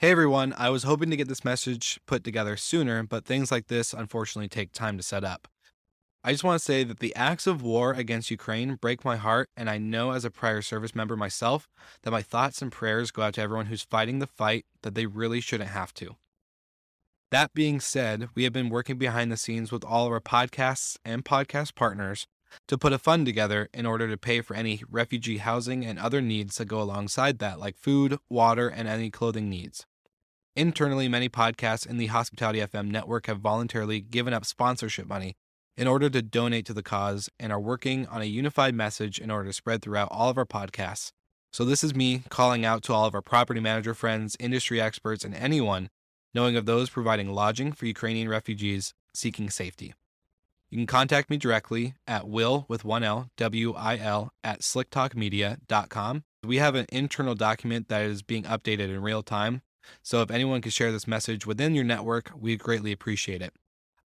Hey everyone, I was hoping to get this message put together sooner, but things like this unfortunately take time to set up. I just want to say that the acts of war against Ukraine break my heart, and I know as a prior service member myself that my thoughts and prayers go out to everyone who's fighting the fight that they really shouldn't have to. That being said, we have been working behind the scenes with all of our podcasts and podcast partners to put a fund together in order to pay for any refugee housing and other needs that go alongside that, like food, water, and any clothing needs. Internally, many podcasts in the Hospitality FM network have voluntarily given up sponsorship money in order to donate to the cause and are working on a unified message in order to spread throughout all of our podcasts. So, this is me calling out to all of our property manager friends, industry experts, and anyone knowing of those providing lodging for Ukrainian refugees seeking safety. You can contact me directly at will with one L, W I L, at slicktalkmedia.com. We have an internal document that is being updated in real time so if anyone could share this message within your network, we'd greatly appreciate it.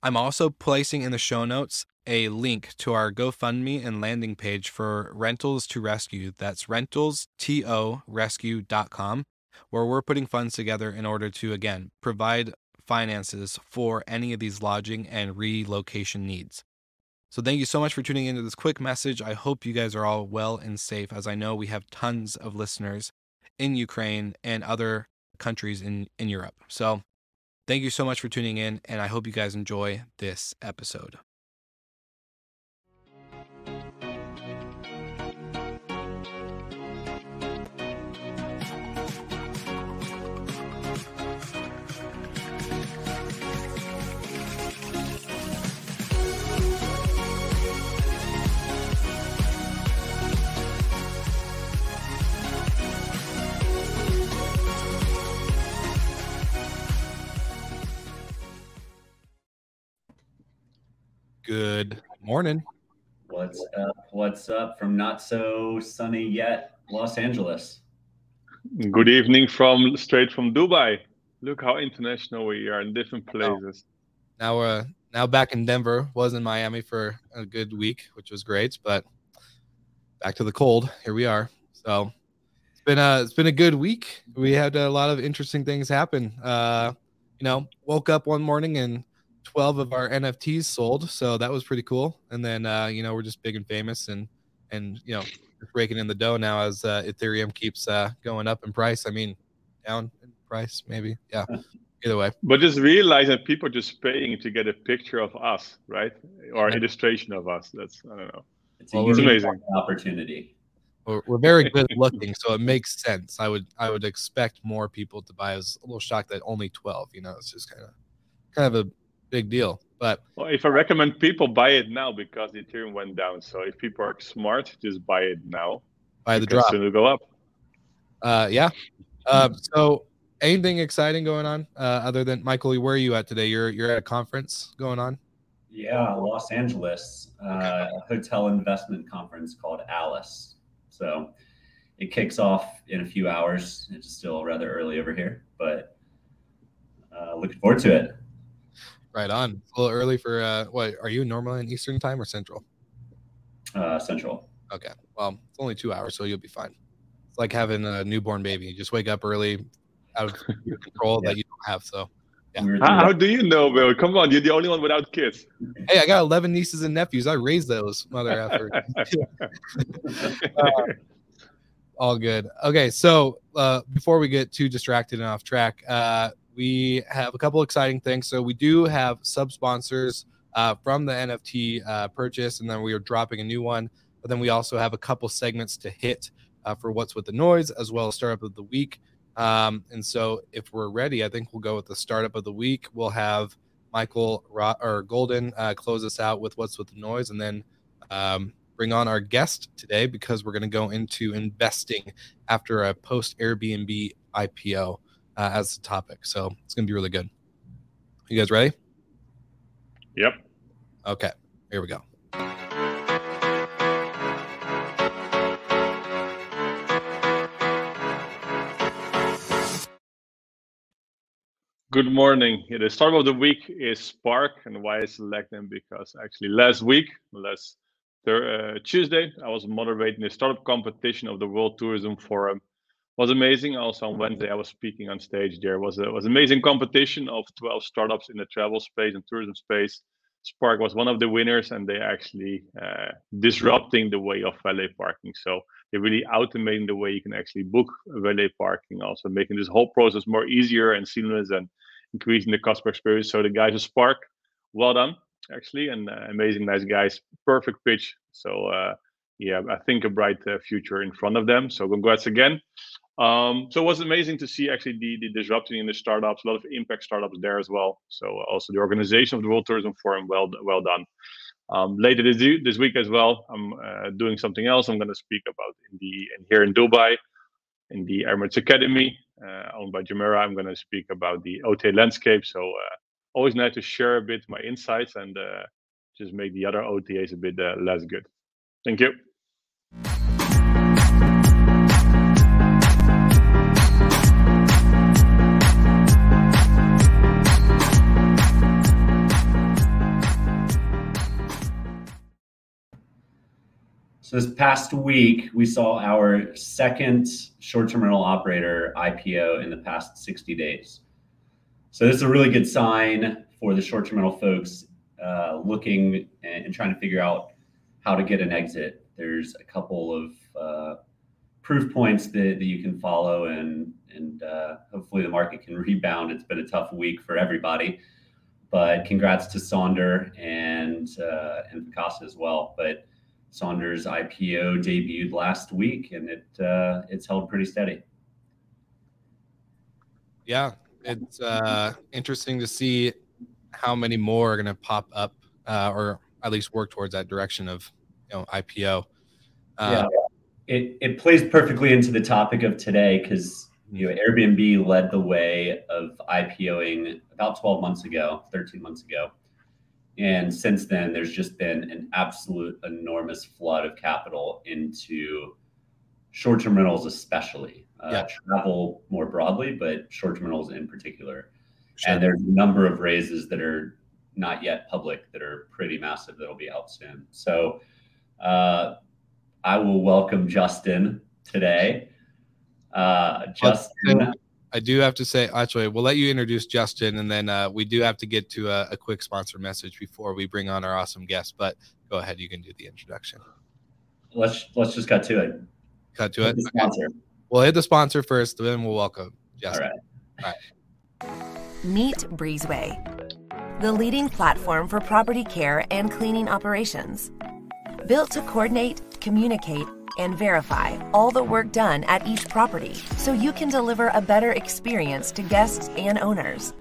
I'm also placing in the show notes a link to our GoFundMe and landing page for Rentals to Rescue. That's rentalstorescue.com, where we're putting funds together in order to, again, provide finances for any of these lodging and relocation needs. So, thank you so much for tuning into this quick message. I hope you guys are all well and safe, as I know we have tons of listeners in Ukraine and other countries in, in Europe. So thank you so much for tuning in, and I hope you guys enjoy this episode. Morning. What's up? What's up from not so sunny yet Los Angeles? Good evening from straight from Dubai. Look how international we are in different places. Now we're uh, now back in Denver. Was in Miami for a good week, which was great, but back to the cold. Here we are. So it's been a it's been a good week. We had a lot of interesting things happen. Uh, you know, woke up one morning and 12 of our NFTs sold, so that was pretty cool. And then uh, you know we're just big and famous and and you know raking in the dough now as uh, Ethereum keeps uh, going up in price. I mean, down in price maybe. Yeah. Either way. But just realize that people are just paying to get a picture of us, right? Or yeah. illustration of us. That's I don't know. It's, well, it's amazing opportunity. We're, we're very good looking, so it makes sense. I would I would expect more people to buy. I was a little shocked that only twelve. You know, it's just kind of kind of a big deal. But well, if I recommend people buy it now because Ethereum went down. So if people are smart, just buy it now. Buy the drop. Soon it'll go up. Uh, yeah. Uh, so anything exciting going on uh, other than Michael? Where are you at today? You're you're at a conference going on. Yeah, Los Angeles, uh, hotel investment conference called ALIS. So it kicks off in a few hours. It's still rather early over here, but uh, looking forward to it. Right on. It's a little early for uh, what? Are you normally in Eastern time or Central? Uh, Central. Okay. Well, it's only two hours, so you'll be fine. It's like having a newborn baby. You just wake up early, out of control yeah. that you don't have. So Yeah. How, how, do you know, Bill? Come on, you're the only one without kids. Hey, I got 11 nieces and nephews. I raised those, mother effort. uh, all good. Okay, so uh, before we get too distracted and off track, uh, we have a couple exciting things. So we do have sub sponsors uh, from the NFT uh, purchase, and then we are dropping a new one. But then we also have a couple segments to hit uh, for what's with the noise, as well as startup of the week. Um, and so, if we're ready, I think we'll go with the startup of the week. We'll have Michael Ro- or Golden uh, close us out with what's with the noise, and then um, bring on our guest today because we're going to go into investing after a post Airbnb IPO uh, as the topic. So it's going to be really good. You guys ready? Yep. Okay, here we go. Good morning. The start of the week is Spark, and why I select them because actually last week, last uh, Tuesday, I was moderating the startup competition of the World Tourism Forum. Was amazing. Also on Wednesday, I was speaking on stage. There was a was amazing competition of 12 startups in the travel space and tourism space. Spark was one of the winners, and they actually uh, disrupting the way of valet parking. So they're really automating the way you can actually book valet parking, also making this whole process more easier and seamless and increasing the customer experience. So the guys at Spark, well done, actually, and uh, amazing, nice guys. Perfect pitch. So uh, yeah, I think a bright uh, future in front of them. So congrats again. Um, so it was amazing to see actually the, the disrupting in the startups, a lot of impact startups there as well. So also the organization of the World Tourism Forum, well well done. Um, later this, this week as well, I'm uh, doing something else. I'm going to speak about in the in here in Dubai, in the Emirates Academy uh, owned by Jumeirah. I'm going to speak about the OTA landscape. So uh, always nice to share a bit my insights and uh, just make the other OTAs a bit less good. Thank you. So this past week, we saw our second short-term rental operator IPO in the past 60 days. So this is a really good sign for the short-term rental folks uh, looking and trying to figure out how to get an exit. There's a couple of uh, proof points that, that you can follow, and and uh, hopefully the market can rebound. It's been a tough week for everybody, but congrats to Sonder and uh, and Vacasa as well. But Sonder's IPO debuted last week, and it uh, it's held pretty steady. Yeah, it's uh, interesting to see how many more are going to pop up, uh, or at least work towards that direction of you know IPO. Uh, yeah, it it plays perfectly into the topic of today because you know Airbnb led the way of IPOing about 12 months ago, 13 months ago and since then, there's just been an absolute enormous flood of capital into short term rentals, especially uh, yeah. travel more broadly, but short term rentals in particular. Sure. And there's a number of raises that are not yet public that are pretty massive that'll be out soon. So uh, I will welcome Justin today. Uh, Justin. I do have to say, actually, we'll let you introduce Justin, and then uh, we do have to get to a, a, quick sponsor message before we bring on our awesome guest. But go ahead, you can do the introduction. Let's let's just cut to it. Cut to it. sponsor. Okay. We'll hit the sponsor first, then we'll welcome Justin. All right. All right. Meet Breezeway, the leading platform for property care and cleaning operations. Built to coordinate, communicate and verify all the work done at each property so you can deliver a better experience to guests and owners.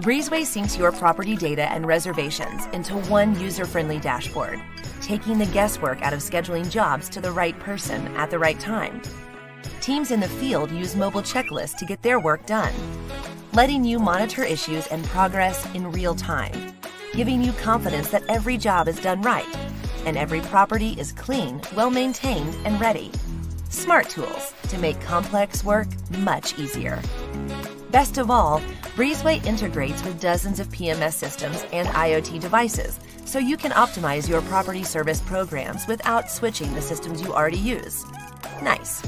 Breezeway syncs your property data and reservations into one user friendly dashboard, taking the guesswork out of scheduling jobs to the right person at the right time. Teams in the field use mobile checklists to get their work done, letting you monitor issues and progress in real time, giving you confidence that every job is done right and every property is clean, well maintained, and ready. Smart tools to make complex work much easier. Best of all, Breezeway integrates with dozens of PMS systems and IoT devices, so you can optimize your property service programs without switching the systems you already use. Nice.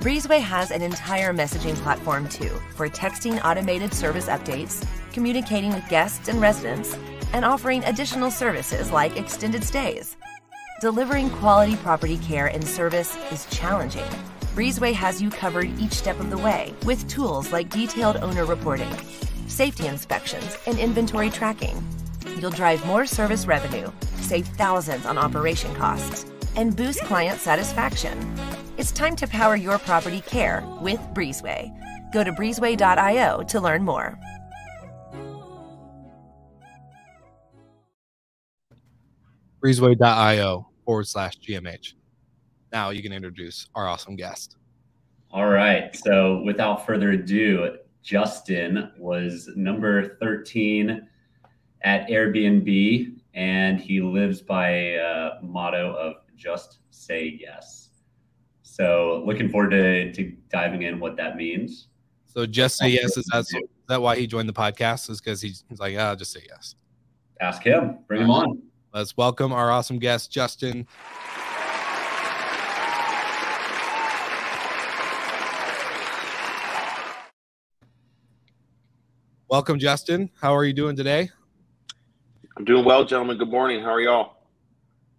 Breezeway has an entire messaging platform too for texting automated service updates, communicating with guests and residents, and offering additional services like extended stays. Delivering quality property care and service is challenging. Breezeway has you covered each step of the way with tools like detailed owner reporting, safety inspections, and inventory tracking. You'll drive more service revenue, save thousands on operation costs, and boost client satisfaction. It's time to power your property care with Breezeway. Go to breezeway.io to learn more. breezeway.io forward slash GMH. Now you can introduce our awesome guest. All right. So without further ado, Justin was number 13 at Airbnb, and he lives by a motto of just say yes. So looking forward to, to diving in what that means. So just say yes. Is that, that why he joined the podcast? Is because he's, he's like, ah, just say yes. Ask him. Bring him on. Let's welcome our awesome guest, Justin. Welcome, Justin. How are you doing today? I'm doing well, gentlemen. Good morning. How are y'all?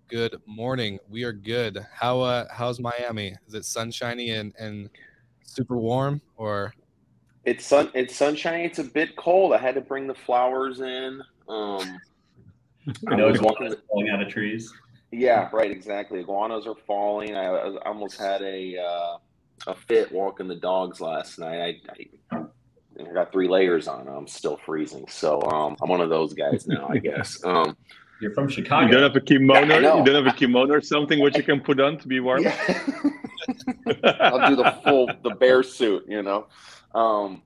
Good morning. We are good. How uh how's Miami? Is it sunshiny and and super warm or It's sun it's sunshiny. It's a bit cold. I had to bring the flowers in. Um I know it's walking falling out of trees. Yeah, right, exactly. Iguanas are falling. I, I almost had a uh, a fit walking the dogs last night. I, I, I got three layers on. I'm still freezing. So um, I'm one of those guys now, I guess. Um, You're from Chicago. You don't have a kimono. Yeah, you don't have a kimono or something which you can put on to be warm. yeah. I'll do the full the bear suit, you know. Um,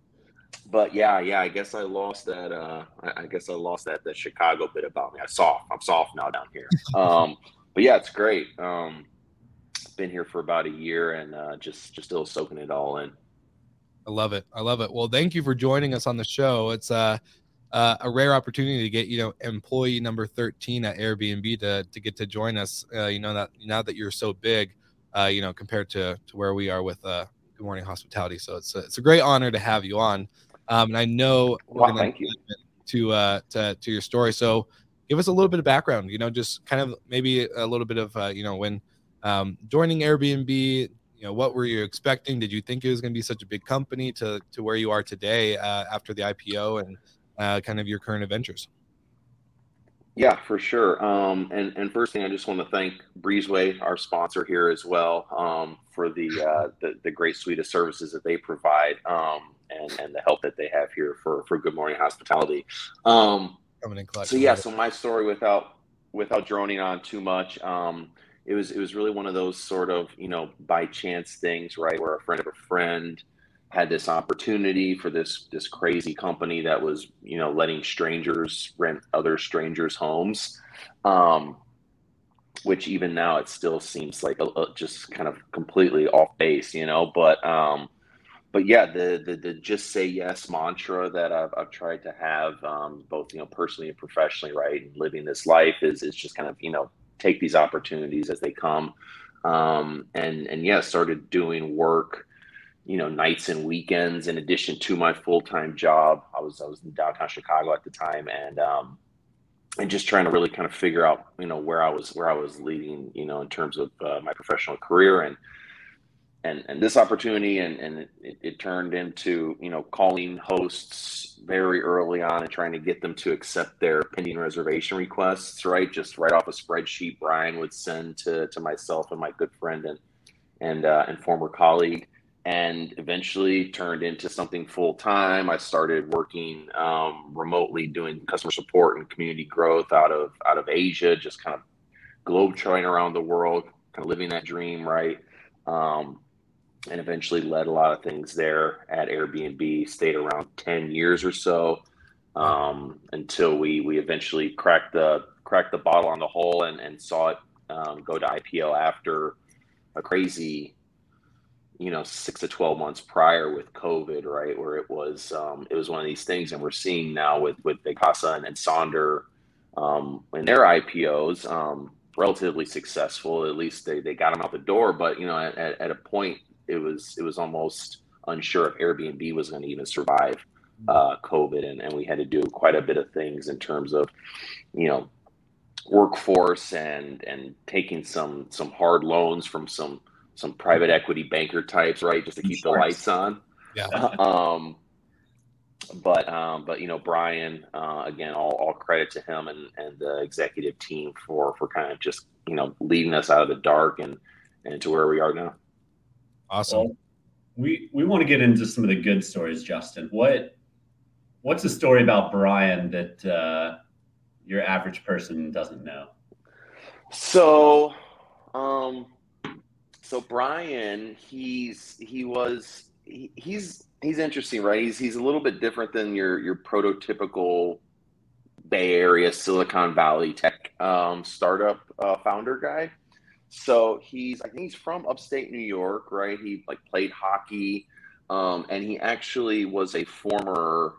but yeah, yeah, I guess I lost that. Uh, I, I guess I lost that that Chicago bit about me. I soft. I'm soft now down here. Um, but yeah, it's great. Um, been here for about a year and uh, just just still soaking it all in. I love it. I love it. Well, thank you for joining us on the show. It's uh, uh, a rare opportunity to get you know employee number 13 at Airbnb to to get to join us. Uh, you know that now that you're so big, uh, you know compared to to where we are with uh, Good Morning Hospitality. So it's a, it's a great honor to have you on. Um, and I know we're Wow, you. to uh to to your story. So give us a little bit of background. You know, just kind of maybe a little bit of uh, you know when um, joining Airbnb. You know, what were you expecting? Did you think it was going to be such a big company to to where you are today uh, after the IPO and uh, kind of your current adventures? Yeah, for sure. Um, and and first thing, I just want to thank Breezeway, our sponsor here as well, um, for the, uh, the the great suite of services that they provide um, and and the help that they have here for for Good Morning Hospitality. Um, Coming in clutch. so yeah, so my story without without droning on too much, um, it was it was really one of those sort of you know by chance things, right? Where a friend of a friend had this opportunity for this this crazy company that was you know letting strangers rent other strangers' homes, um, which even now it still seems like a, a- just kind of completely off base, you know. But um, but yeah, the, the the just say yes mantra that I've, I've tried to have um, both you know personally and professionally, right, and living this life is is just kind of you know take these opportunities as they come, um, and and yeah, started doing work, you know, nights and weekends in addition to my full time job. I was I was in downtown Chicago at the time, and um, and just trying to really kind of figure out you know where I was where I was leading, you know, in terms of uh, my professional career and and and this opportunity and and it, it turned into you know calling hosts very early on and trying to get them to accept their pending reservation requests right? Just right off a spreadsheet brian would send to to myself and my good friend and and uh, and former colleague and eventually turned into something full time i started working um, remotely doing customer support and community growth out of out of asia just kind of globe trotting around the world kind of living that dream right? Um, and eventually led a lot of things there at Airbnb. Stayed around ten years or so um, until we we eventually cracked the cracked the bottle on the hole and, and saw it um, go to IPO after a crazy, you know, six to twelve months prior with COVID, right? Where it was um, it was one of these things, and we're seeing now with with Vacasa and, and Sonder um, in their IPOs. Um, relatively successful at least they, they got them out the door but you know at, at a point it was it was almost unsure if Airbnb was going to even survive uh, COVID, and, and we had to do quite a bit of things in terms of, you know, workforce and and taking some some hard loans from some some private equity banker types, right, just to keep the lights on. Yeah. um, but um, but you know Brian uh, again all, all credit to him and, and the executive team for for kind of just you know leading us out of the dark and and to where we are now. Awesome. Well, we we want to get into some of the good stories, Justin. What what's a story about Brian that uh, your average person doesn't know? So, um, so Brian, he's he was he, he's he's interesting, right? He's he's a little bit different than your your prototypical Bay Area, Silicon Valley tech um, startup uh, founder guy. So he's I think he's from upstate New York, right? He like played hockey, um, and he actually was a former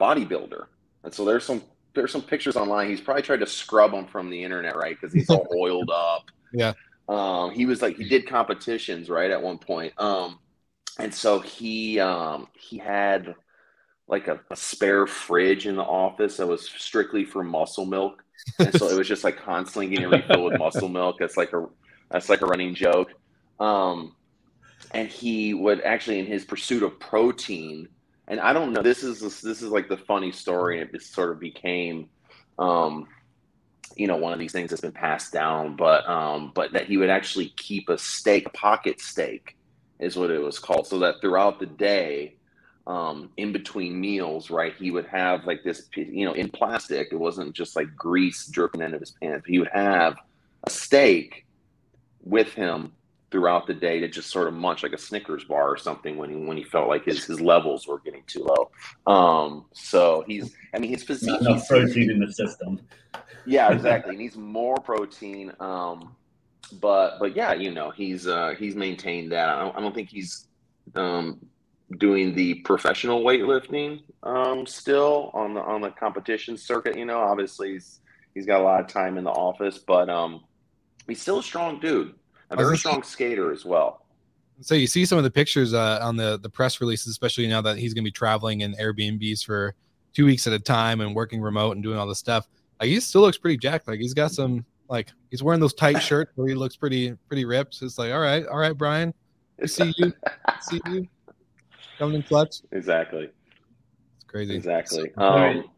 bodybuilder. And so there's some there's some pictures online. He's probably tried to scrub them from the internet, right? Because he's all oiled up. Yeah. Um, he was like he did competitions, right, at one point. Um, and so he um, he had like a, a, spare fridge in the office that was strictly for muscle milk, and so it was just like constantly getting refilled with muscle milk. That's like a that's like a running joke. Um, and he would actually, in his pursuit of protein, and I don't know, this is this is like the funny story, and it sort of became. Um, you know one of these things that's been passed down but um but that he would actually keep a steak a pocket steak is what it was called. So that throughout the day, um, in between meals, right, he would have like this, you know, in plastic. It wasn't just like grease dripping into his pants. He would have a steak with him throughout the day to just sort of munch like a Snickers bar or something when he when he felt like his, his levels were getting too low. Um, so he's, I mean, his physique, not enough protein in the system. Yeah, exactly. he needs more protein. Um, but but yeah, you know, he's uh, he's maintained that. I don't, I don't think he's um, doing the professional weightlifting um, still on the on the competition circuit. You know, obviously he's he's got a lot of time in the office, but um, he's still a strong dude, a very strong skater as well. So you see some of the pictures uh, on the the press releases, especially now that he's going to be traveling in Airbnbs for two weeks at a time and working remote and doing all this stuff. Like he still looks pretty jacked. Like he's got some like he's wearing those tight shirts where he looks pretty pretty ripped. So it's like, all right, all right, Brian, I see you, I see you coming in clutch. Exactly. It's crazy. Exactly. Um,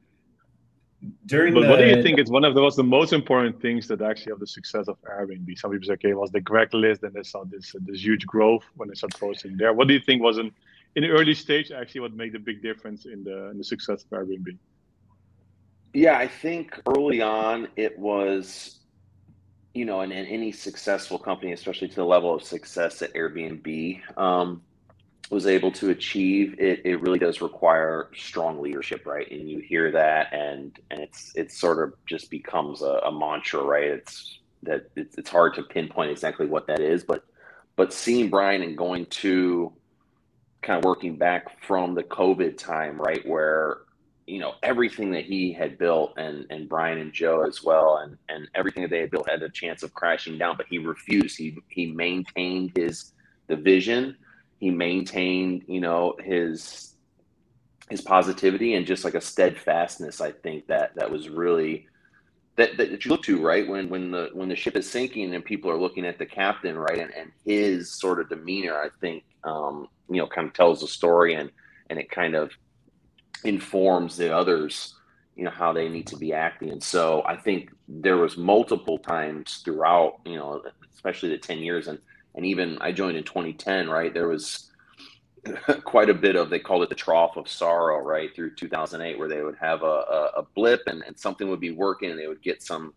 During but the... what do you think is one of the, the most important things that actually of the success of Airbnb? Some people say, okay, it was the Craigslist, and they saw this this huge growth when they started posting there. What do you think was in in the early stage actually what made the big difference in the in the success of Airbnb? Yeah, I think early on it was you know, and, and any successful company, especially to the level of success that Airbnb um, was able to achieve, it, it really does require strong leadership, right? And you hear that, and and it's it's sort of just becomes a, a mantra, right? It's that it's, it's hard to pinpoint exactly what that is, but but seeing Brian and going to kind of working back from the COVID time, right, where you know everything that he had built and and Brian and Joe as well and and everything that they had built had a chance of crashing down but he refused he he maintained his the vision he maintained you know his his positivity and just like a steadfastness I think that that was really that, that you look to right? When when the when the ship is sinking and people are looking at the captain right? And, and his sort of demeanor I think um you know kind of tells the story and and it kind of informs the others you know how they need to be acting. And so i think there was multiple times throughout you know especially the 10 years and and even i joined in 2010 right? There was quite a bit of they called it the trough of sorrow right through 2008 where they would have a, a, a blip and, and something would be working and they would get some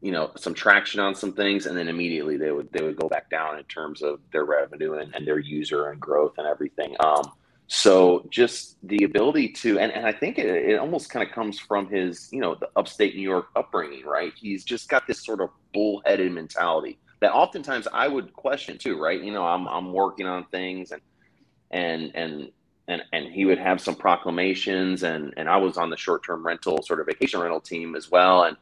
you know some traction on some things. And then immediately they would they would go back down in terms of their revenue and, and their user and growth and everything. Um, so just the ability to, and, and I think it, it almost kind of comes from his, you know, the upstate New York upbringing, right? He's just got this sort of bullheaded mentality that oftentimes I would question too, right? You know, I'm, I'm working on things and, and, and, and, and he would have some proclamations and, and I was on the short-term rental sort of vacation rental team as well. And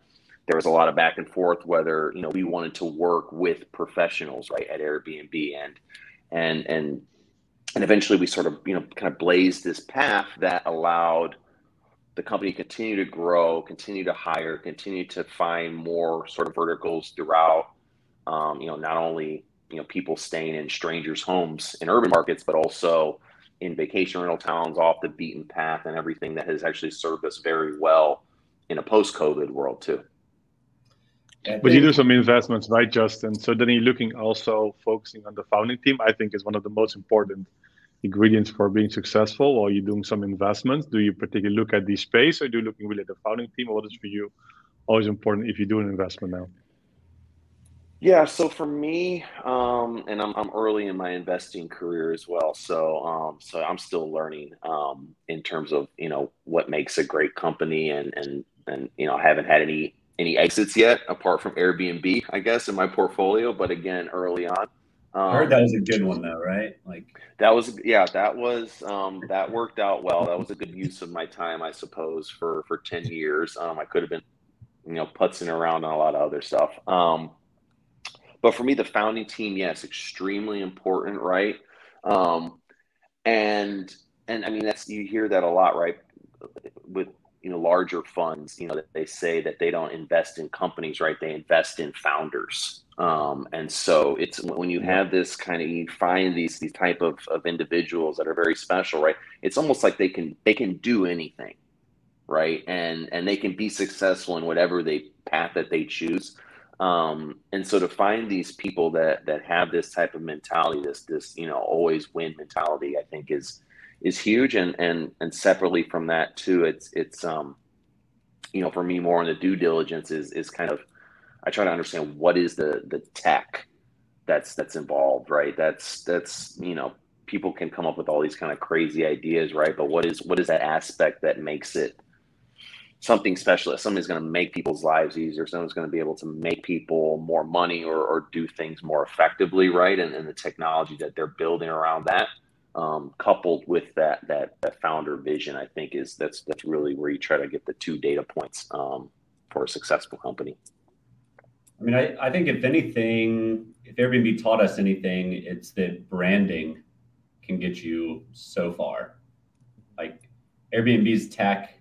there was a lot of back and forth whether, you know, we wanted to work with professionals, right, at Airbnb and, and and and eventually we sort of you know kind of blazed this path that allowed the company to continue to grow, continue to hire, continue to find more sort of verticals throughout. Um, you know, not only you know people staying in strangers' homes in urban markets, but also in vacation rental towns off the beaten path and everything that has actually served us very well in a post-COVID world too. But you do some investments, right, Justin? So then you're looking also focusing on the founding team. I think is one of the most important ingredients for being successful. Or you're doing some investments. Do you particularly look at the space, or do you looking really at the founding team? What is for you always important if you do an investment now? Yeah, so for me, um, and I'm, I'm early in my investing career as well, so um, so I'm still learning um, in terms of you know what makes a great company, and and and you know I haven't had any any exits yet apart from Airbnb, I guess, in my portfolio. But again, early on, I heard that was a good one though, right? Like that was yeah, that was um, that worked out well. That was a good use of my time, I suppose, for for ten years. Um, I could have been you know putzing around on a lot of other stuff. But for me, the founding team, yes, extremely important, right? Um, and and I mean that's you hear that a lot, right? With you know larger funds, you know they say that they don't invest in companies, right? They invest in founders. Um, and so it's when you have this kind of you find these these type of, of individuals that are very special, right? It's almost like they can they can do anything, right? And and they can be successful in whatever they path that they choose. Um, and so to find these people that that have this type of mentality, this this you know always win mentality, I think is is huge. And and and separately from that too, it's it's um, you know for me more on the due diligence is is kind of I try to understand what is the the tech that's that's involved, right? That's that's you know people can come up with all these kind of crazy ideas, right? But what is what is that aspect that makes it something specialist. Somebody's going to make people's lives easier. Someone's going to be able to make people more money or, or do things more effectively, right? And, and the technology that they're building around that, um, coupled with that, that that founder vision, I think is that's that's really where you try to get the two data points um, for a successful company. I mean, I, I think if anything, if Airbnb taught us anything, it's that branding can get you so far. Like Airbnb's tech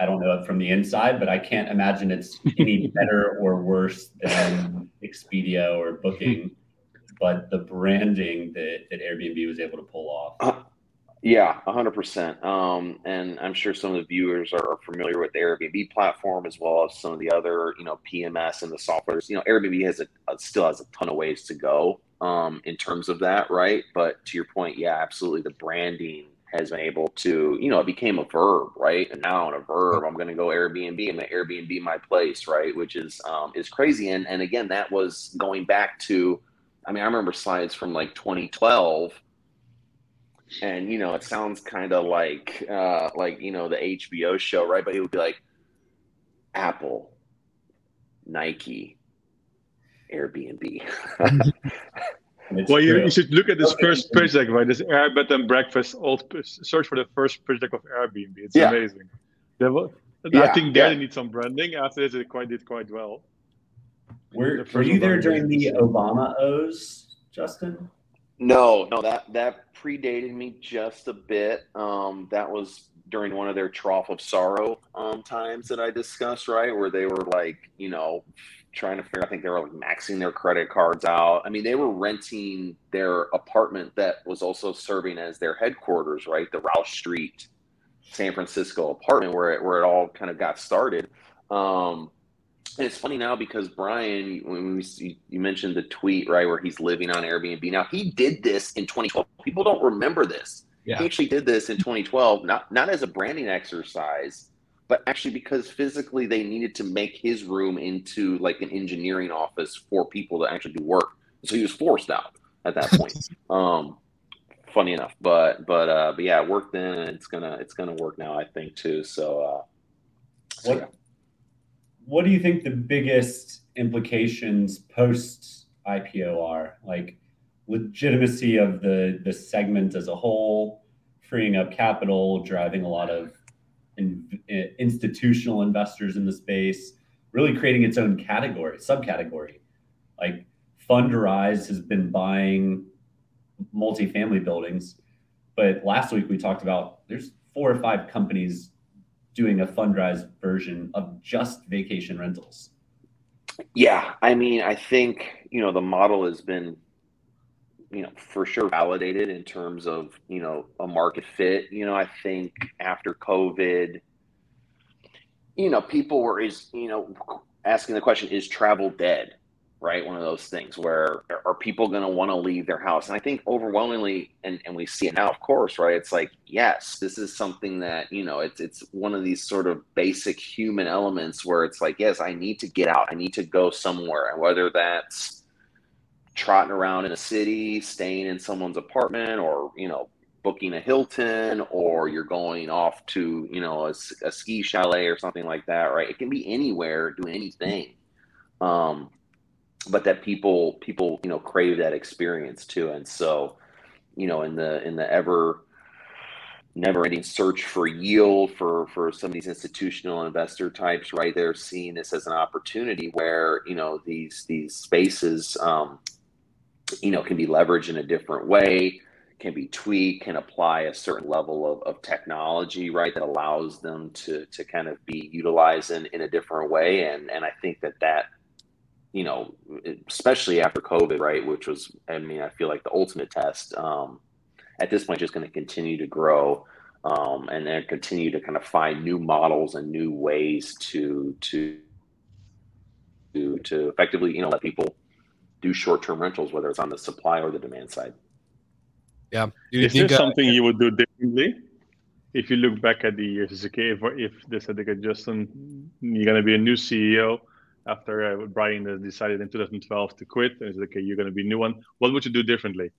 I don't know it from the inside, but I can't imagine it's any better or worse than Expedia or Booking. But the branding that, that Airbnb was able to pull off. Uh, yeah, 100%. Um, and I'm sure some of the viewers are familiar with the Airbnb platform as well as some of the other, you know, PMS and the softwares. You know, Airbnb has a, still has a ton of ways to go um, in terms of that, right? But to your point, yeah, absolutely. The branding has been able to, you know, it became a verb, right? And now on a verb, I'm going to go Airbnb and the Airbnb my place, right? Which is um, is crazy. And and again, that was going back to, I mean, I remember slides from like 2012, and you know, it sounds kind of like uh, like you know the HBO show, right? But it would be like Apple, Nike, Airbnb. well, you, you, should look at this first pitch deck, right? This Air Bed and Breakfast. Old search for the first pitch deck of Airbnb. It's yeah. amazing. Will, yeah, I think there yeah. they need some branding. After this, it quite did quite well. Were, the were you there during the Obama O's, Justin? No, no, that that predated me just a bit. Um, that was during one of their trough of sorrow um, times that I discussed, right, where they were like, you know, trying to figure. I think they were like maxing their credit cards out. I mean, they were renting their apartment that was also serving as their headquarters, right? The Rausch Street, San Francisco apartment where it, where it all kind of got started. Um, and it's funny now because Brian, when we, you mentioned the tweet, right, where he's living on Airbnb. Now he did this in 2012. People don't remember this. Yeah. He actually did this in 2012, not not as a branding exercise, but actually because physically they needed to make his room into like an engineering office for people to actually do work. So he was forced out at that point. um, funny enough, but but uh, but yeah, it worked then, and it's gonna it's gonna work now, I think too. So, uh, so what yeah. what do you think the biggest implications post IPO are? Like legitimacy of the the segment as a whole, freeing up capital, driving a lot of in, in, eh, institutional investors in the space, really creating its own category, subcategory. Like Fundrise has been buying multifamily buildings, but last week we talked about there's four or five companies doing a Fundrise version of just vacation rentals. Yeah, I mean, I think you know the model has been, you know, for sure validated in terms of you know a market fit. You know, I think after COVID, you know, people were is you know asking the question: Is travel dead? right? One of those things where are people going to want to leave their house? And I think overwhelmingly, and, and we see it now, of course, right? It's like, yes, this is something that, you know, it's, it's one of these sort of basic human elements where it's like, yes, I need to get out. I need to go somewhere. And whether that's trotting around in a city, staying in someone's apartment or, you know, booking a Hilton or you're going off to, you know, a, a ski chalet or something like that, right? It can be anywhere, do anything. Um, but that people people you know crave that experience too and so you know in the in the ever never ending search for yield for for some of these institutional investor types right they're seeing this as an opportunity where you know these these spaces um, you know can be leveraged in a different way can be tweaked can apply a certain level of, of technology right that allows them to to kind of be utilized in, in a different way and and i think that that you know, especially after COVID, right? Which was, I mean, I feel like the ultimate test. Um, at this point, just going to continue to grow, um, and then continue to kind of find new models and new ways to to to to effectively, you know, let people do short-term rentals, whether it's on the supply or the demand side. Yeah. Is there uh, something you would do differently? If you look back at the years, okay, if, if they said, okay, Justin, you're going to be a new CEO, after uh, Brian decided in 2012 to quit and said, okay, you're going to be new one. What would you do differently?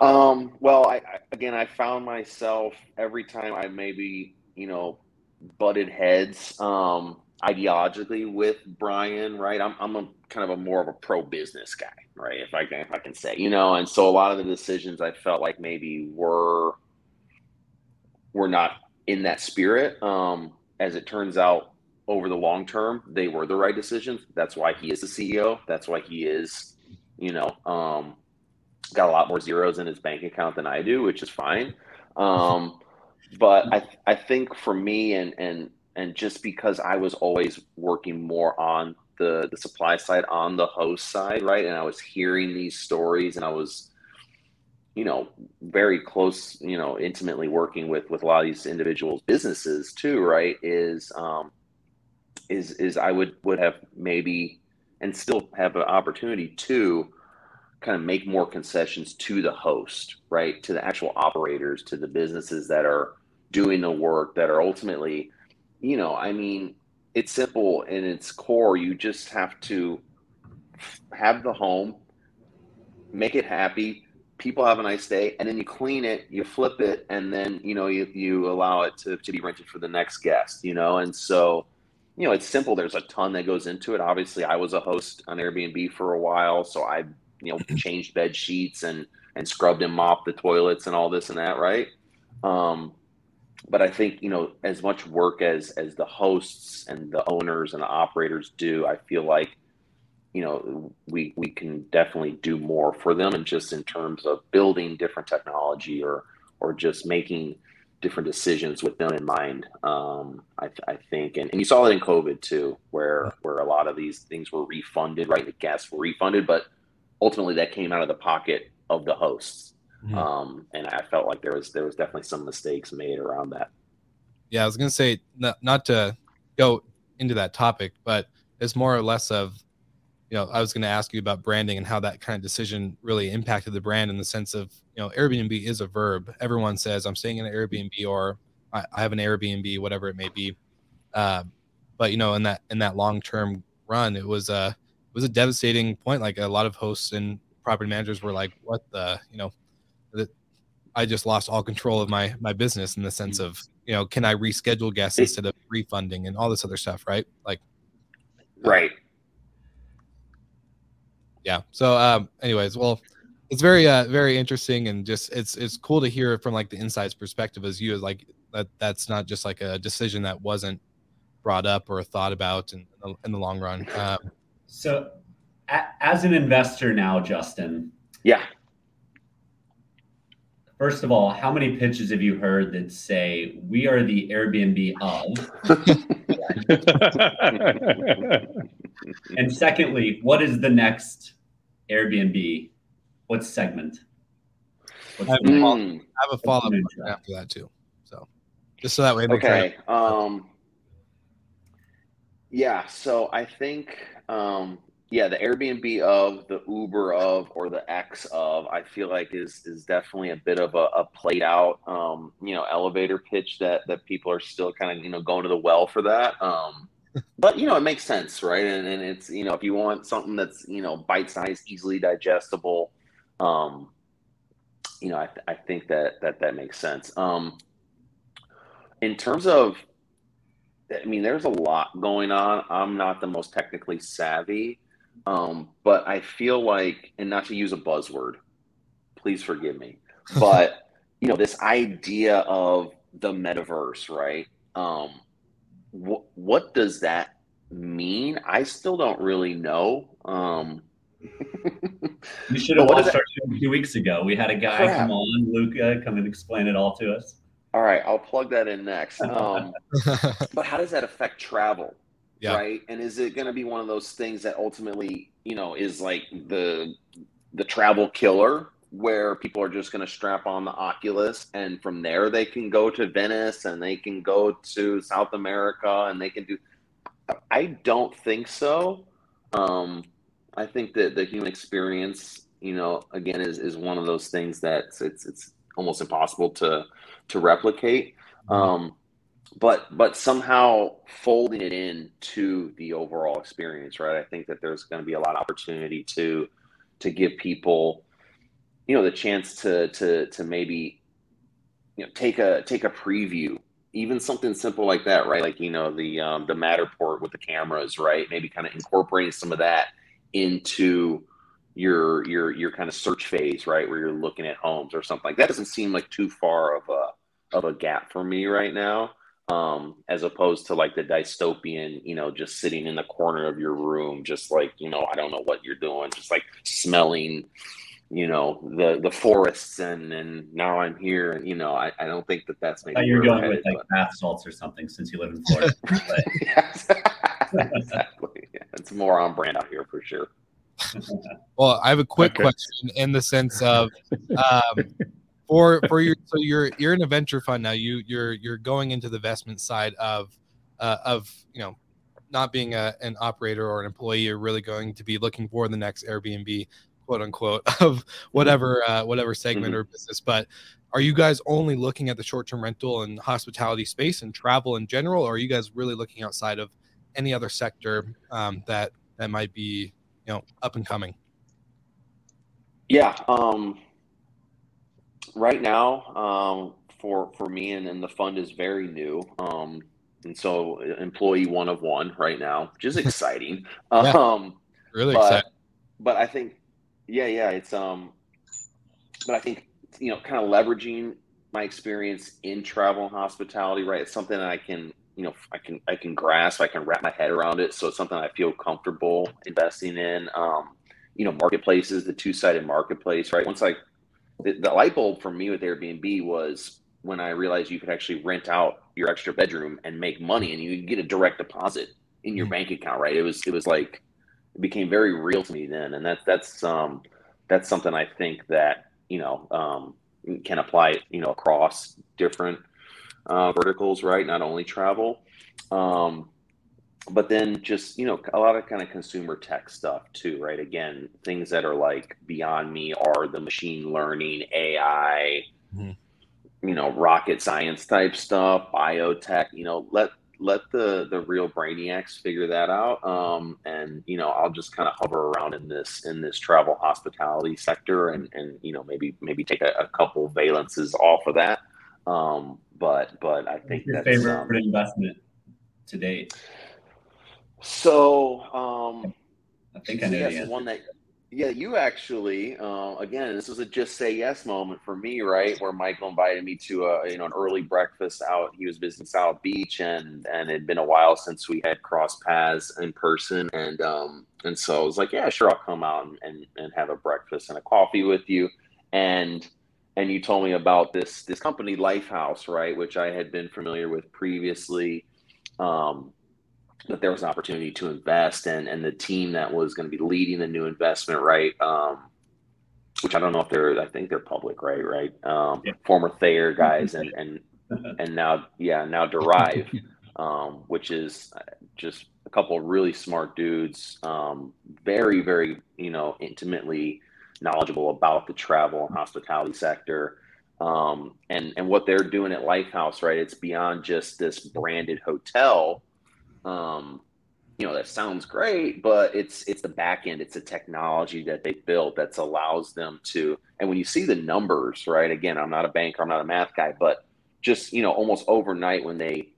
Um, well, I, I, again, I found myself every time I maybe, you know, butted heads, um, ideologically with Brian, right? I'm, I'm a kind of a more of a pro business guy, right? If I can, if I can say, you know, and so a lot of the decisions I felt like maybe were, were not in that spirit. Um, as it turns out, over the long term, they were the right decisions. That's why he is the CEO. That's why he is, you know, um, got a lot more zeros in his bank account than I do, which is fine. Um, but I, I think for me and, and, and just because I was always working more on the, the supply side, on the host side, right. And I was hearing these stories and I was, you know, very close, you know, intimately working with, with a lot of these individuals businesses too, right. Is, um, is is I would would have maybe and still have an opportunity to kind of make more concessions to the host, right? To the actual operators, to the businesses that are doing the work that are ultimately, you know, I mean, it's simple in its core. You just have to have the home, make it happy, people have a nice day, and then you clean it, you flip it, and then you know you you allow it to, to be rented for the next guest, you know, and so you know, it's simple. There's a ton that goes into it. Obviously, I was a host on Airbnb for a while, so I, you know, changed bed sheets and and scrubbed and mopped the toilets and all this and that, right? Um, but I think you know, as much work as as the hosts and the owners and the operators do, I feel like you know we we can definitely do more for them, and just in terms of building different technology or or just making different decisions with them in mind. Um, I, I, think, and, and you saw it in COVID too, where where a lot of these things were refunded, right? The guests were refunded, but ultimately that came out of the pocket of the hosts. Mm-hmm. Um, and I felt like there was there was definitely some mistakes made around that. Yeah, I was gonna say not not to go into that topic, but it's more or less of you know, I was to ask you about branding and how that kind of decision really impacted the brand in the sense of, you know, Airbnb is a verb. Everyone says I'm staying in an Airbnb or I, I have an Airbnb, whatever it may be. Uh, but you know, in that in that long term run, it was a it was a devastating point. Like a lot of hosts and property managers were like, "What the, you know, that I just lost all control of my my business in the sense of, you know, can I reschedule guests instead of refunding and all this other stuff, right? Like, right yeah. So, um, anyways, well, it's very, uh, very interesting, and just it's it's cool to hear from like the insights perspective as you as like that. That's not just like a decision that wasn't brought up or thought about in, in the long run. Um, So, a- as an investor now, Justin, Yeah. First of all, how many pitches have you heard that say we are the Airbnb of? And secondly, what is the next Airbnb? What segment? What's I the next- Mm, I have a follow up after that too. So just so that way. okay. Um, yeah. So I think, um, yeah, the Airbnb of, the Uber of, or the X of, I feel like is is definitely a bit of a, a played out, um, you know, elevator pitch that that people are still kind of you know going to the well for that. Um, but you know, it makes sense, right? And and it's you know, if you want something that's you know bite sized, easily digestible, um, you know, I, th- I think that that that makes sense. Um, in terms of i mean there's a lot going on i'm not the most technically savvy um, but i feel like and not to use a buzzword please forgive me but you know this idea of the metaverse right um, wh- what does that mean i still don't really know um, You should have watched our show two weeks ago. We had a guy Crap. come on, Luca, come and explain it all to us. all right i'll plug that in next um, but how does that affect travel Yeah. right? And is it going to be one of those things that ultimately you know is like the the travel killer where people are just going to strap on the oculus and from there they can go to venice and they can go to south america and they can do i don't think so. Um i think that the human experience you know again is is one of those things that it's it's almost impossible to to replicate. Um but but somehow folding it in to the overall experience right? I think that there's going to be a lot of opportunity to to give people you know the chance to to to maybe you know take a take a preview even something simple like that right? Like you know the um the matterport with the cameras right? Maybe kind of incorporating some of that into your your your kind of search phase right? Where you're looking at homes or something like that doesn't seem like too far of a of a gap for me right now um, as opposed to like the dystopian, you know, just sitting in the corner of your room, just like, you know, I don't know what you're doing, just like smelling, you know, the, the forests and, and now I'm here. And, you know, I, I don't think that that's I maybe you were where we're going with headed, like bath salts or something since you live in Florida. But but- Yes. exactly. Yeah, it's more on brand out here for sure. Well, I have a quick Okay. question in the sense of um, for for your so you're you're in a venture fund now. You you're you're going into the investment side of uh, of you know not being a, an operator or an employee. You're really going to be looking for the next Airbnb, quote unquote, of whatever uh, whatever segment Mhm. or business. But are you guys only looking at the short term rental and hospitality space and travel in general, or are you guys really looking outside of any other sector um, that that might be you know up and coming? Yeah. Um, right now, um, for for me, and, and the fund is very new. Um, and so, uh, employee one of one right now, which is exciting. Yeah. Um, Really but excited. but I think, yeah, yeah, it's um, but I think you know, kind of leveraging my experience in travel and hospitality, right? It's something that I can, you know, I can I can grasp, I can wrap my head around it. So it's something I feel comfortable investing in. Um, you know, marketplaces, the two sided marketplace, right? Once I the, the light bulb for me with Airbnb was when I realized you could actually rent out your extra bedroom and make money, and you could get a direct deposit in your Mhm. bank account. Right? It was it was like it became very real to me then, and that's that's um that's something I think that you know um, can apply you know across different uh, verticals, right? Not only travel. Um, but then just you know a lot of kind of consumer tech stuff too right again things that are like beyond me are the machine learning ai Mhm. you know rocket science type stuff biotech you know let let the the real brainiacs figure that out um and you know i'll just kind of hover around in this in this travel hospitality sector and and you know maybe maybe take a, a couple valences off of that um but but i think your that's favorite um, investment to date? So um I think I know yes, the answer. one that Yeah, you actually. Uh, again, this was a just say yes moment for me, right? Where Michael invited me to a you know an early breakfast out. He was visiting South Beach, and and it had been a while since we had crossed paths in person, and um and so I was like, yeah, sure, I'll come out and and, and have a breakfast and a coffee with you, and and you told me about this this company Lifehouse, right, which I had been familiar with previously. Um, that there was an opportunity to invest and and the team that was going to be leading the new investment right um, which i don't know if they're i think they're public right right? Um, yeah. former thayer guys and and and now yeah now derive um, which is just a couple of really smart dudes um, very very you know intimately knowledgeable about the travel and hospitality sector. Um, and and what they're doing at lifehouse right it's beyond just this branded hotel um, you know that sounds great but it's it's the back end. It's the technology that they built that allows them to and when you see the numbers right again i'm not a banker i'm not a math guy but just you know almost overnight when they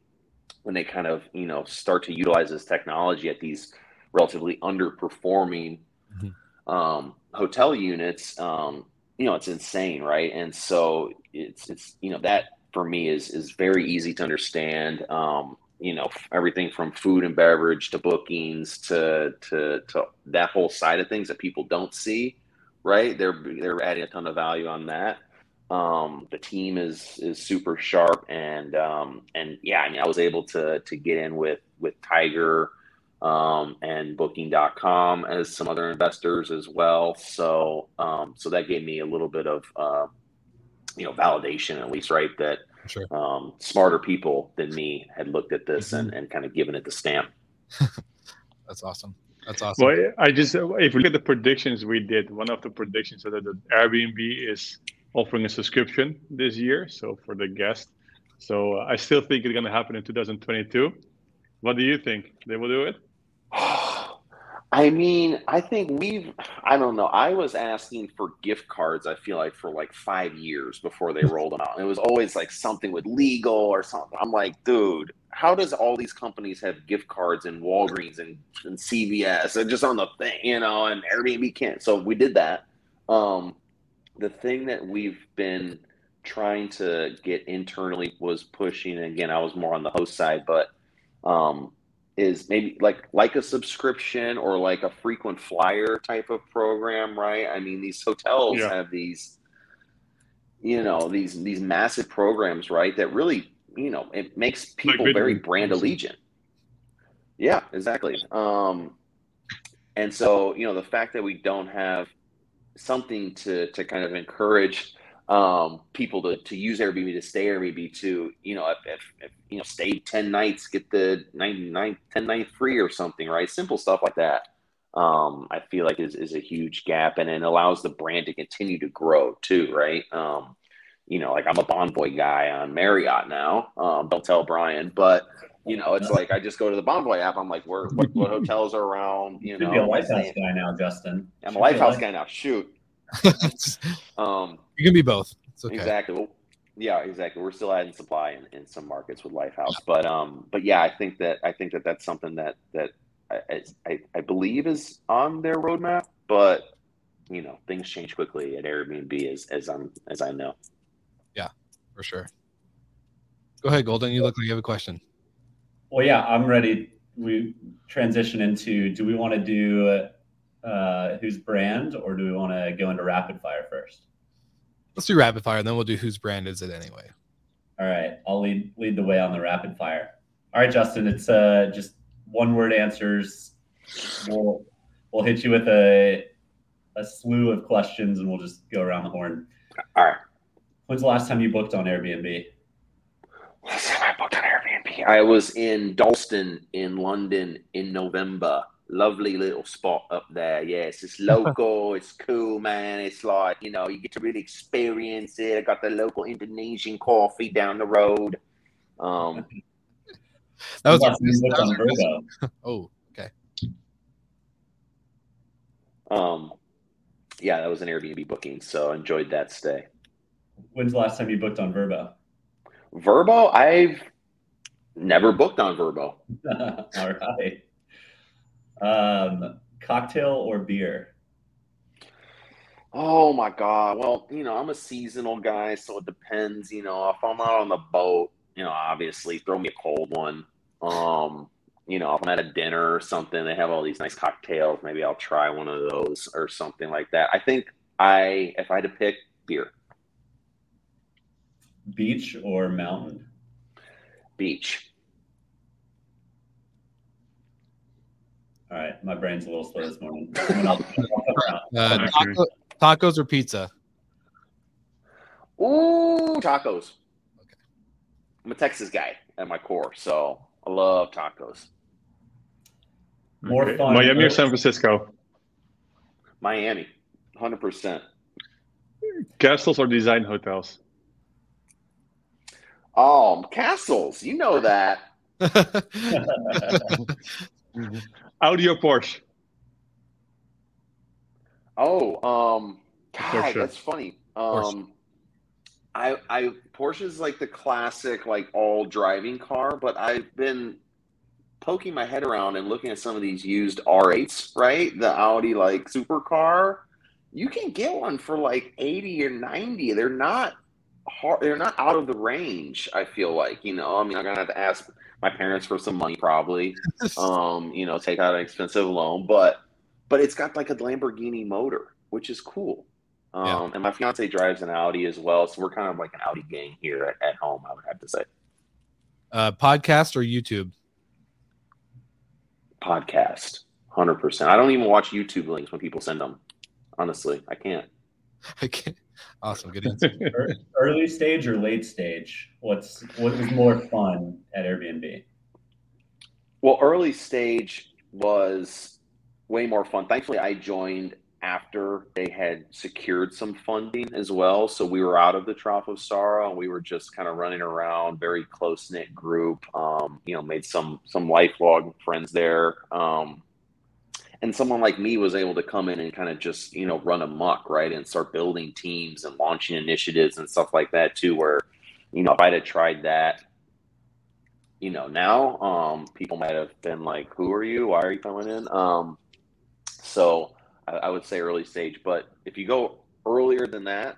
when they kind of you know start to utilize this technology at these relatively underperforming mm-hmm. um, hotel units um, you know it's insane right? And so it's it's you know that for me is is very easy to understand. Um, you know everything from food and beverage to bookings to to to that whole side of things that people don't see right? They're they're adding a ton of value on that. Um the team is is super sharp and um and yeah i mean i was able to to get in with with tiger um and booking.com as some other investors as well. So um so that gave me a little bit of uh you know validation at least right that Sure. Um, smarter people than me had looked at this mm-hmm. and, and kind of given it the stamp. That's awesome. That's awesome. Well, I just if we look at the predictions we did, one of the predictions that the Airbnb is offering a subscription this year, so for the guest. So I still think it's going to happen in 2022. What do you think? They will do it? I mean, I think we've, I don't know. I was asking for gift cards, I feel like, for like five years before they rolled them out. And it was always like something with legal or something. I'm like, dude, how does all these companies have gift cards in Walgreens and, and CVS and just on the thing, you know, and Airbnb can't. So we did that. Um, the thing that we've been trying to get internally was pushing, again, I was more on the host side, but um, is maybe like like a subscription or like a frequent flyer type of program, right? I mean, these hotels yeah. have these, you know, these these massive programs, right? That really, you know, it makes people like very brand allegiant. Yeah, exactly. Um, and so, you know, the fact that we don't have something to to kind of encourage um, people to, to use Airbnb to stay Airbnb to, you know, if, if, if, you know, stay 10 nights, get the 99, 10 night free or something, right? Simple stuff like that. Um, I feel like is, is a huge gap and it allows the brand to continue to grow too, right? Um, you know, like I'm a Bonvoy guy on Marriott now. Um, don't tell Brian, but you know, it's like I just go to the Bonvoy app. I'm like, where what, what hotels are around? You know, be a Lifehouse guy now, Justin. I'm a Lifehouse guy now. Shoot. um, you can be both. Okay. Exactly. Well, yeah, exactly. We're still adding supply in, in some markets with Lifehouse, but um, but yeah, I think that I think that that's something that that I, I, I believe is on their roadmap, but you know things change quickly at Airbnb as as I'm as I know. Yeah, for sure. Go ahead, Golden. You look like you have a question. Well, yeah, I'm ready. We transition into. Do we want to do uh, whose brand, or do we want to go into rapid fire first? Let's do rapid fire, and then we'll do whose brand is it anyway. All right, I'll lead lead the way on the rapid fire. All right, Justin, it's uh, just one word answers. We'll we'll hit you with a a slew of questions, and we'll just go around the horn. All right. When's the last time you booked on Airbnb? Last time I booked on Airbnb, I was in Dalston in London in November lovely little spot up there. Yes, it's just local. it's cool, man. It's like you know you get to really experience it. I got the local Indonesian coffee down the road. Um, that was, our, that was oh okay. Um, yeah, that was an Airbnb booking, so enjoyed that stay. When's the last time you booked on Vrbo? Vrbo, I've never booked on Vrbo. All right. Um, cocktail or beer? Oh my god. Well, you know, I'm a seasonal guy, so it depends. You know, if I'm out on the boat, you know, obviously throw me a cold one. Um, you know, if I'm at a dinner or something, they have all these nice cocktails. Maybe I'll try one of those or something like that. I think I, if I had to pick, beer, Beach or mountain? beach. All right, my brain's a little slow this morning. Uh, taco, tacos or pizza? Ooh, tacos. I'm a Texas guy at my core, so I love tacos. More Okay. fun. Miami or San Francisco? Miami, 100%. Castles or design hotels? Oh, castles. You know that. Audi or Porsche? Oh, um, God, Porsche. that's funny. Um, I, I Porsche is like the classic, like all driving car, but I've been poking my head around and looking at some of these used R8s, right? The Audi like supercar. You can get one for like 80 or 90. They're not hard, they're not out of the range, I feel like, you know. I mean, I'm gonna have to ask my parents for some money probably. Um, you know, take out an expensive loan, but but it's got like a Lamborghini motor, which is cool. Um, Yeah. and my fiance drives an Audi as well, so we're kind of like an Audi gang here at, at home. I would have to say uh, podcast or YouTube? podcast, hundred percent. I don't even watch YouTube links when people send them. Honestly, I can't. Okay. Awesome. Good answer. Ear- Early stage or late stage? What's what was more fun at Airbnb? Well, early stage was way more fun. Thankfully, I joined after they had secured some funding as well. So we were out of the Trough of Sorrow and we were just kind of running around, very close knit group. Um, you know, made some some lifelong friends there. Um, and someone like me was able to come in and kind of just you know run amok, right, and start building teams and launching initiatives and stuff like that too. Where you know, if I'd have tried that you know now um people might have been like who are you? Why are you coming in? Um so I, I would say early stage but if you go earlier than that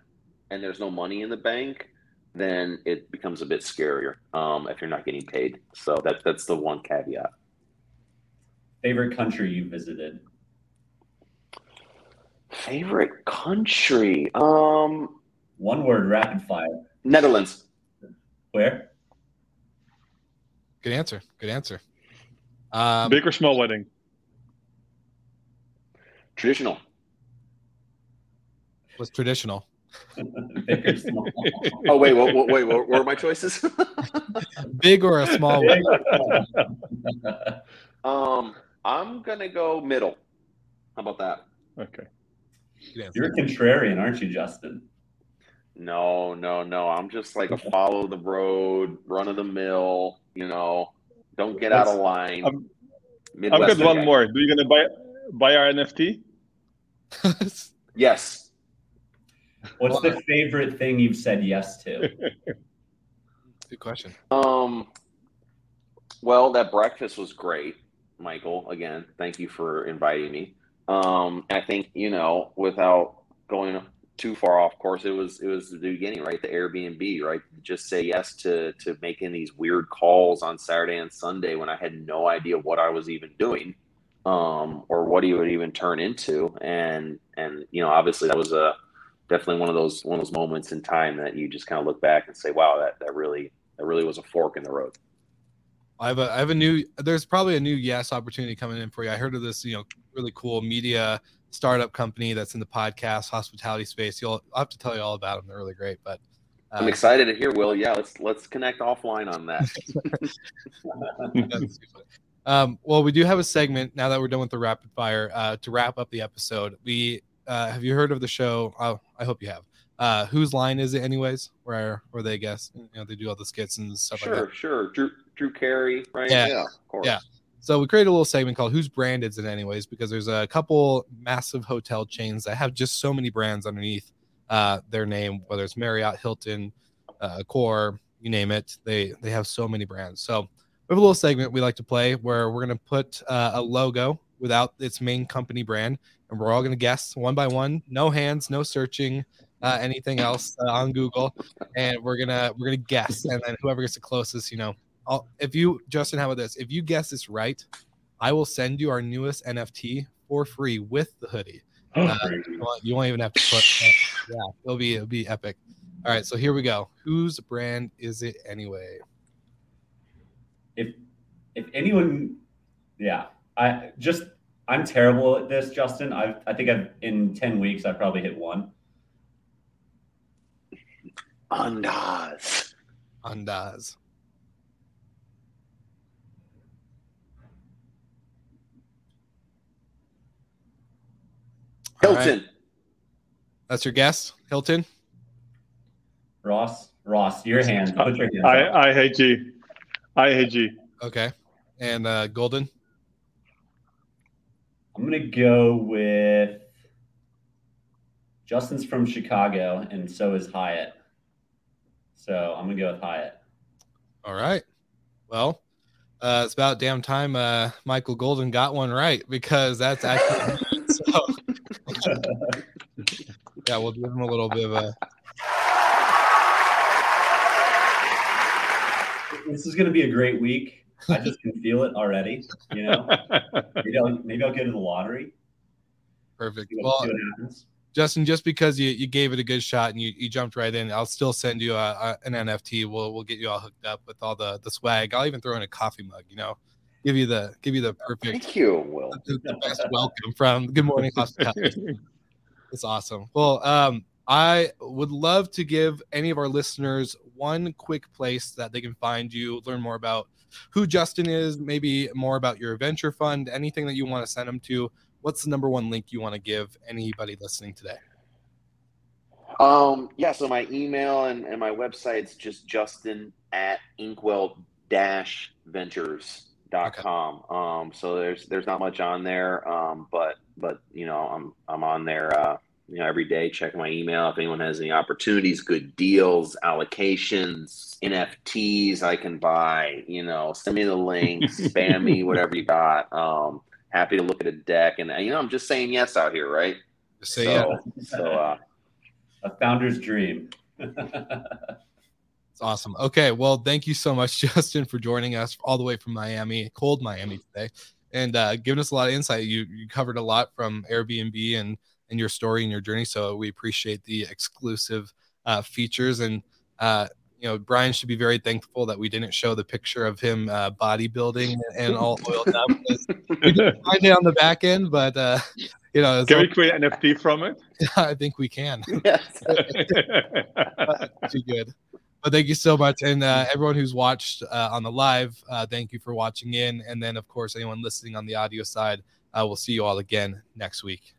and there's no money in the bank then it becomes a bit scarier um if you're not getting paid. So that that's the one caveat Favorite country you visited? favorite country um One word, rapid fire. netherlands Where? Good answer. Good answer. Um, Big or small wedding? traditional was traditional. Big or small? oh wait what, what, wait what were my choices Big or a small Big one? um i'm gonna go middle how about that Okay. Good. You're a contrarian, aren't you, Justin? No, no, no. I'm just like a follow the road, run of the mill. You know, don't get out of line. I'm- I've got one guy. more. Do you gonna buy buy our NFT? Yes. What's the favorite thing you've said yes to? Good question. Um. Well, that breakfast was great, Michael. Again, thank you for inviting me. Um, I think you know, without going too far off course, it was it was the beginning, right? The Airbnb, right? Just say yes to to making these weird calls on Saturday and Sunday when I had no idea what I was even doing, um, or what he would even turn into, and and you know, obviously that was a definitely one of those one of those moments in time that you just kind of look back and say, wow, that that really that really was a fork in the road. I have a I have a new there's probably a new yes opportunity coming in for you. I heard of this, you know, really cool media startup company that's in the podcast hospitality space. You'll I'll have to tell you all about them. They're really great. But uh, I'm excited to hear, Will. Yeah, let's let's connect offline on that. um, well, we do have a segment now that we're done with the rapid fire uh, to wrap up the episode. We uh, have you heard of the show? Oh, I hope you have. Uh, whose line is it, anyways? Where where they guess? You know, they do all the skits and stuff like that. sure, sure. Drew Drew Carey, right? Yeah. of course. Yeah. So we created a little segment called "Whose Brand Is It Anyways?" because there's a couple massive hotel chains that have just so many brands underneath uh, their name, whether it's Marriott, Hilton, uh, Accor, you name it. They they have so many brands. So we have a little segment we like to play where we're gonna put uh, a logo without its main company brand, and we're all going to guess one by one. No hands, no searching, uh, anything else uh, on Google, and we're gonna we're gonna guess, and then whoever gets the closest, you know, I'll, if you Justin, how about this? If you guess this right, I will send you our newest NFT for free with the hoodie. Uh, you, won't, you, won't, even have to put. Yeah, it'll be it'll be epic. All right, so here we go. Whose brand is it anyway? If if anyone, yeah, I just I'm terrible at this, Justin. I I think I've in ten weeks I probably hit one. Andaz. Andaz. Hilton. Right. That's your guess, Hilton. Ross, Ross, your hand. Put your hands I, I hate you. I hate you. Okay. And uh, Golden? I'm going to go with Justin's from Chicago, and so is Hyatt. So I'm going to go with Hyatt. All right. Well, uh, it's about damn time uh, Michael Golden got one right because that's actually. so, yeah, we'll give him a little bit of a this is going to be a great week. I just can feel it already. You know, maybe I'll, maybe I'll get in the lottery. Perfect. What, well, Justin, just because you, you gave it a good shot and you, you jumped right in, I'll still send you a, a, an NFT. We'll we'll get you all hooked up with all the the swag. I'll even throw in a coffee mug. You know, give you the give you the perfect. Thank you, Will. The, the best welcome from Good Morning Hospitality. it's awesome. Well, um, I would love to give any of our listeners one quick place that they can find you, learn more about who Justin is, maybe more about your venture fund, anything that you want to send them to. What's the number one link you want to give anybody listening today? Um, yeah, so my email and, and my website's just justin at inkwell dash ventures.com. Okay. Um, so there's there's not much on there. Um, but but you know, I'm I'm on there uh you know, every day, checking my email. If anyone has any opportunities, good deals, allocations, NFTs I can buy, you know, send me the links, spam me, whatever you got. Um, happy to look at a deck. And, you know, I'm just saying yes out here, right? Say so, yes. so, uh, a founder's dream. It's awesome. Okay. Well, thank you so much, Justin, for joining us all the way from Miami, cold Miami today, and uh, giving us a lot of insight. You, you covered a lot from Airbnb and and your story and your journey. So we appreciate the exclusive uh, features and uh, you know Brian should be very thankful that we didn't show the picture of him uh, bodybuilding and all oiled up. we did find it on the back end, but uh, you know, can we create NFT from it? I think we can. Yes. Too good. But thank you so much, and uh, everyone who's watched uh, on the live, uh, thank you for watching in, and then of course anyone listening on the audio side. Uh, we'll see you all again next week.